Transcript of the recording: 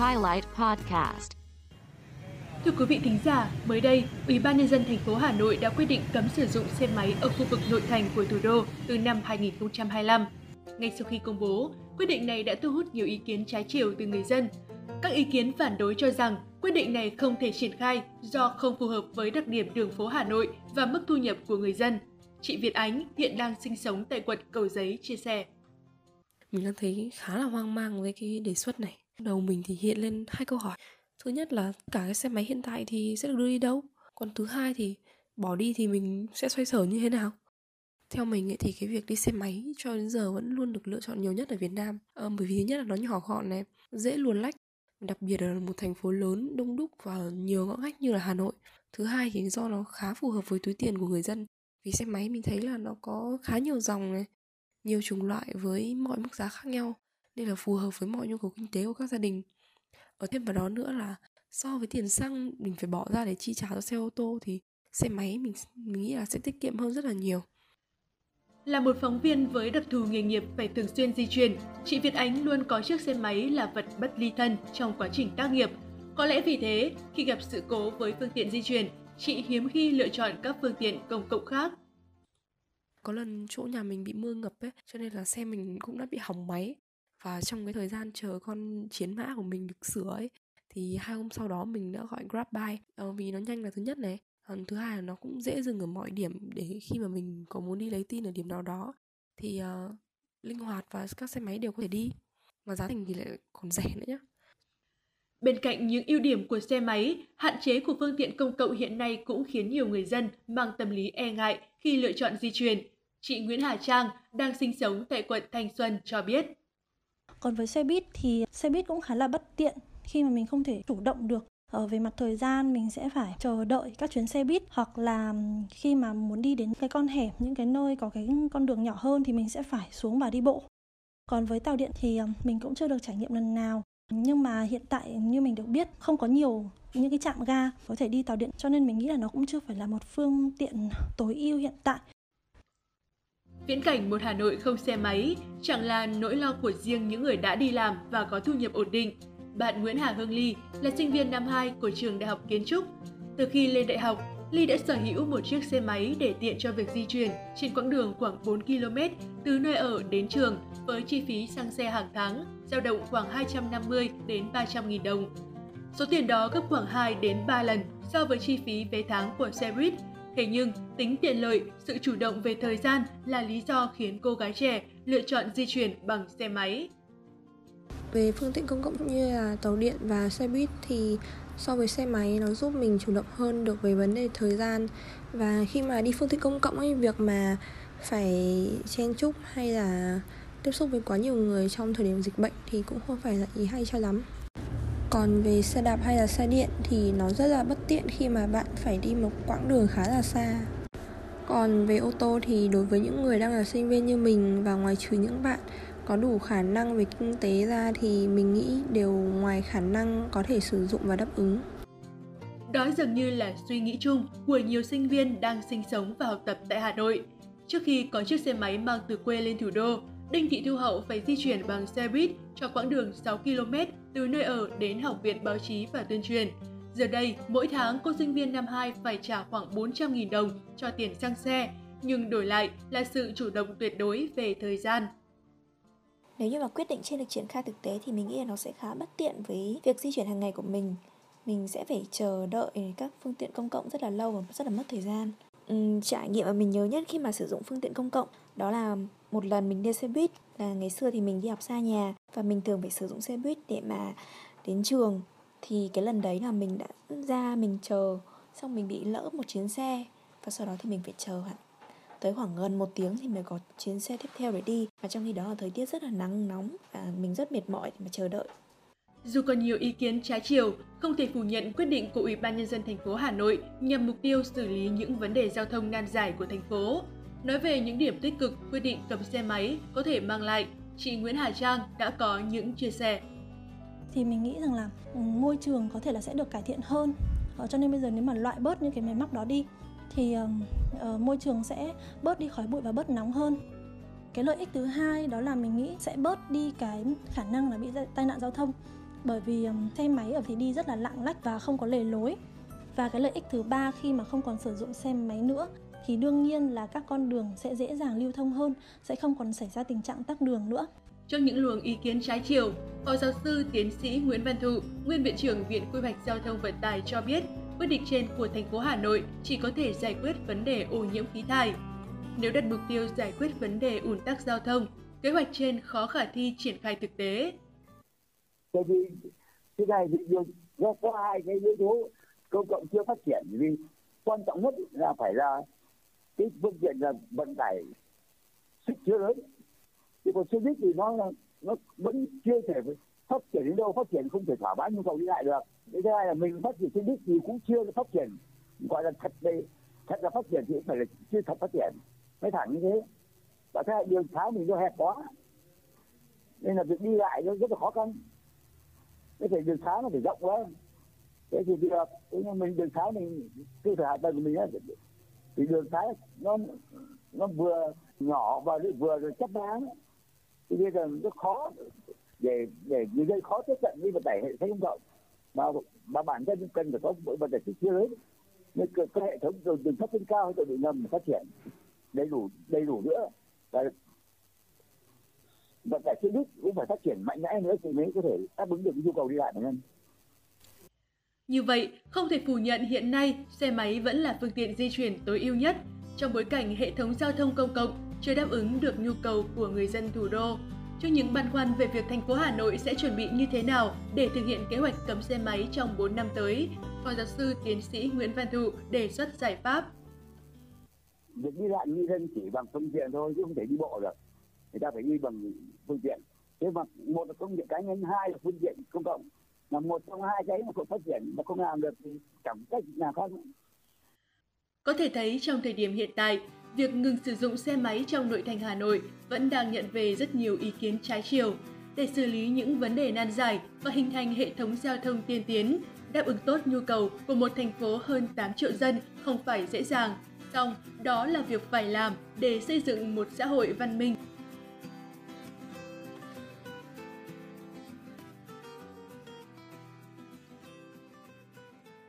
Highlight Podcast. Thưa quý vị thính giả, mới đây, Ủy ban nhân dân thành phố Hà Nội đã quyết định cấm sử dụng xe máy ở khu vực nội thành của thủ đô từ năm 2025. Ngay sau khi công bố, quyết định này đã thu hút nhiều ý kiến trái chiều từ người dân. Các ý kiến phản đối cho rằng quyết định này không thể triển khai do không phù hợp với đặc điểm đường phố Hà Nội và mức thu nhập của người dân. Chị Việt Ánh hiện đang sinh sống tại quận Cầu Giấy chia sẻ. Mình đang thấy khá là hoang mang với cái đề xuất này. Đầu mình thì hiện lên hai câu hỏi. Thứ nhất là cả cái xe máy hiện tại thì sẽ được đưa đi đâu? Còn thứ hai thì bỏ đi thì mình sẽ xoay sở như thế nào? Theo mình ấy, thì cái việc đi xe máy cho đến giờ vẫn luôn được lựa chọn nhiều nhất ở Việt Nam. À, bởi vì thứ nhất là nó nhỏ gọn này, dễ luồn lách, đặc biệt là một thành phố lớn đông đúc và nhiều ngõ ngách như là Hà Nội. Thứ hai thì do nó khá phù hợp với túi tiền của người dân. Vì xe máy mình thấy là nó có khá nhiều dòng này, nhiều chủng loại với mọi mức giá khác nhau nên là phù hợp với mọi nhu cầu kinh tế của các gia đình. Ở thêm vào đó nữa là so với tiền xăng mình phải bỏ ra để chi trả cho xe ô tô thì xe máy mình mình nghĩ là sẽ tiết kiệm hơn rất là nhiều. Là một phóng viên với đặc thù nghề nghiệp phải thường xuyên di chuyển, chị Việt Ánh luôn có chiếc xe máy là vật bất ly thân trong quá trình tác nghiệp. Có lẽ vì thế, khi gặp sự cố với phương tiện di chuyển, chị hiếm khi lựa chọn các phương tiện công cộng khác. Có lần chỗ nhà mình bị mưa ngập ấy, cho nên là xe mình cũng đã bị hỏng máy. Và trong cái thời gian chờ con chiến mã của mình được sửa ấy, thì hai hôm sau đó mình đã gọi Grab bike ờ, vì nó nhanh là thứ nhất này còn thứ hai là nó cũng dễ dừng ở mọi điểm để khi mà mình có muốn đi lấy tin ở điểm nào đó thì uh, linh hoạt và các xe máy đều có thể đi mà giá thành thì lại còn rẻ nữa nhé Bên cạnh những ưu điểm của xe máy, hạn chế của phương tiện công cộng hiện nay cũng khiến nhiều người dân mang tâm lý e ngại khi lựa chọn di chuyển. Chị Nguyễn Hà Trang đang sinh sống tại quận Thanh Xuân cho biết. Còn với xe buýt thì xe buýt cũng khá là bất tiện. Khi mà mình không thể chủ động được ở về mặt thời gian mình sẽ phải chờ đợi các chuyến xe buýt hoặc là khi mà muốn đi đến cái con hẻm, những cái nơi có cái con đường nhỏ hơn thì mình sẽ phải xuống và đi bộ. Còn với tàu điện thì ờ, mình cũng chưa được trải nghiệm lần nào. Nhưng mà hiện tại như mình được biết, không có nhiều những cái trạm ga có thể đi tàu điện, cho nên mình nghĩ là nó cũng chưa phải là một phương tiện tối ưu hiện tại. Viễn cảnh một Hà Nội không xe máy chẳng là nỗi lo của riêng những người đã đi làm và có thu nhập ổn định. Bạn Nguyễn Hà Hương Ly là sinh viên năm 2 của trường Đại học Kiến trúc. Từ khi lên đại học, Ly đã sở hữu một chiếc xe máy để tiện cho việc di chuyển trên quãng đường khoảng 4 km từ nơi ở đến trường với chi phí xăng xe hàng tháng dao động khoảng 250 đến 300 nghìn đồng. Số tiền đó gấp khoảng 2 đến 3 lần so với chi phí vé tháng của xe buýt. Thế nhưng, tính tiện lợi, sự chủ động về thời gian là lý do khiến cô gái trẻ lựa chọn di chuyển bằng xe máy. Về phương tiện công cộng như là tàu điện và xe buýt thì so với xe máy nó giúp mình chủ động hơn được về vấn đề thời gian và khi mà đi phương tiện công cộng ấy việc mà phải chen chúc hay là tiếp xúc với quá nhiều người trong thời điểm dịch bệnh thì cũng không phải là ý hay cho lắm còn về xe đạp hay là xe điện thì nó rất là bất tiện khi mà bạn phải đi một quãng đường khá là xa còn về ô tô thì đối với những người đang là sinh viên như mình và ngoài trừ những bạn có đủ khả năng về kinh tế ra thì mình nghĩ đều ngoài khả năng có thể sử dụng và đáp ứng đó dường như là suy nghĩ chung của nhiều sinh viên đang sinh sống và học tập tại Hà Nội. Trước khi có chiếc xe máy mang từ quê lên thủ đô, Đinh Thị Thu Hậu phải di chuyển bằng xe buýt cho quãng đường 6 km từ nơi ở đến Học viện Báo chí và Tuyên truyền. Giờ đây, mỗi tháng cô sinh viên năm 2 phải trả khoảng 400.000 đồng cho tiền xăng xe, nhưng đổi lại là sự chủ động tuyệt đối về thời gian. Nếu như mà quyết định trên được triển khai thực tế thì mình nghĩ là nó sẽ khá bất tiện với việc di chuyển hàng ngày của mình. Mình sẽ phải chờ đợi các phương tiện công cộng rất là lâu và rất là mất thời gian. Ừ, trải nghiệm mà mình nhớ nhất khi mà sử dụng phương tiện công cộng đó là một lần mình đi xe buýt là ngày xưa thì mình đi học xa nhà và mình thường phải sử dụng xe buýt để mà đến trường. Thì cái lần đấy là mình đã ra mình chờ xong mình bị lỡ một chuyến xe và sau đó thì mình phải chờ hẳn tới khoảng gần một tiếng thì mới có chuyến xe tiếp theo để đi. Và trong khi đó là thời tiết rất là nắng nóng và mình rất mệt mỏi để mà chờ đợi. Dù còn nhiều ý kiến trái chiều, không thể phủ nhận quyết định của Ủy ban nhân dân thành phố Hà Nội nhằm mục tiêu xử lý những vấn đề giao thông nan giải của thành phố. Nói về những điểm tích cực quyết định cấm xe máy có thể mang lại, chị Nguyễn Hà Trang đã có những chia sẻ. Thì mình nghĩ rằng là ừ, môi trường có thể là sẽ được cải thiện hơn. Ờ, cho nên bây giờ nếu mà loại bớt những cái máy móc đó đi thì uh, môi trường sẽ bớt đi khói bụi và bớt nóng hơn cái lợi ích thứ hai đó là mình nghĩ sẽ bớt đi cái khả năng là bị tai nạn giao thông bởi vì xe máy ở thì đi rất là lạng lách và không có lề lối. Và cái lợi ích thứ ba khi mà không còn sử dụng xe máy nữa thì đương nhiên là các con đường sẽ dễ dàng lưu thông hơn, sẽ không còn xảy ra tình trạng tắc đường nữa. Trước những luồng ý kiến trái chiều, Phó giáo sư tiến sĩ Nguyễn Văn Thụ, nguyên viện trưởng Viện Quy hoạch Giao thông Vận tải cho biết, quyết định trên của thành phố Hà Nội chỉ có thể giải quyết vấn đề ô nhiễm khí thải. Nếu đặt mục tiêu giải quyết vấn đề ủn tắc giao thông, kế hoạch trên khó khả thi triển khai thực tế. Bởi vì cái này thì do có hai cái yếu tố công cộng chưa phát triển vì quan trọng nhất là phải là cái phương tiện là vận tải sức chứa lớn. Thì còn xe buýt thì nó nó vẫn chưa thể phát triển đến đâu, phát triển không thể thỏa mãn nhu cầu đi lại được. Cái thứ hai là mình phát triển xe buýt thì cũng chưa phát triển, gọi là thật đây thật là phát triển thì cũng phải là chưa thật phát triển. Mới thẳng như thế. Và thứ hai đường xá mình nó hẹp quá, nên là việc đi lại nó rất là khó khăn. Cái thể đường xá nó phải rộng quá. Thế thì được, thế nhưng mình đường xá mình, cơ sở hạ tầng của mình thì đường cái nó nó vừa nhỏ và vừa rồi chấp đáng. Thì bây giờ rất khó để để người dân khó tiếp cận với vận tải hệ thống công cộng. Mà mà bản thân cần phải có một vận tải chưa lớn. Nên cái hệ thống đường đường sắt trên cao hay đường ngầm phát triển đầy đủ đầy đủ nữa. Và vận tải xe buýt cũng phải phát triển mạnh mẽ nữa thì mới có thể đáp ứng được nhu cầu đi lại của nhân. Như vậy, không thể phủ nhận hiện nay xe máy vẫn là phương tiện di chuyển tối ưu nhất trong bối cảnh hệ thống giao thông công cộng chưa đáp ứng được nhu cầu của người dân thủ đô. Trước những băn khoăn về việc thành phố Hà Nội sẽ chuẩn bị như thế nào để thực hiện kế hoạch cấm xe máy trong 4 năm tới, Phó giáo sư tiến sĩ Nguyễn Văn Thụ đề xuất giải pháp. Việc đi lại người dân chỉ bằng phương tiện thôi chứ không thể đi bộ được. Người ta phải đi bằng phương tiện. Thế mà một là phương tiện cá nhân, hai là phương tiện công cộng. Là một trong hai cái mà không phát triển mà không làm được thì chẳng cách nào khác nữa. Có thể thấy trong thời điểm hiện tại, việc ngừng sử dụng xe máy trong nội thành Hà Nội vẫn đang nhận về rất nhiều ý kiến trái chiều. Để xử lý những vấn đề nan giải và hình thành hệ thống giao thông tiên tiến, đáp ứng tốt nhu cầu của một thành phố hơn 8 triệu dân không phải dễ dàng. Song, đó là việc phải làm để xây dựng một xã hội văn minh,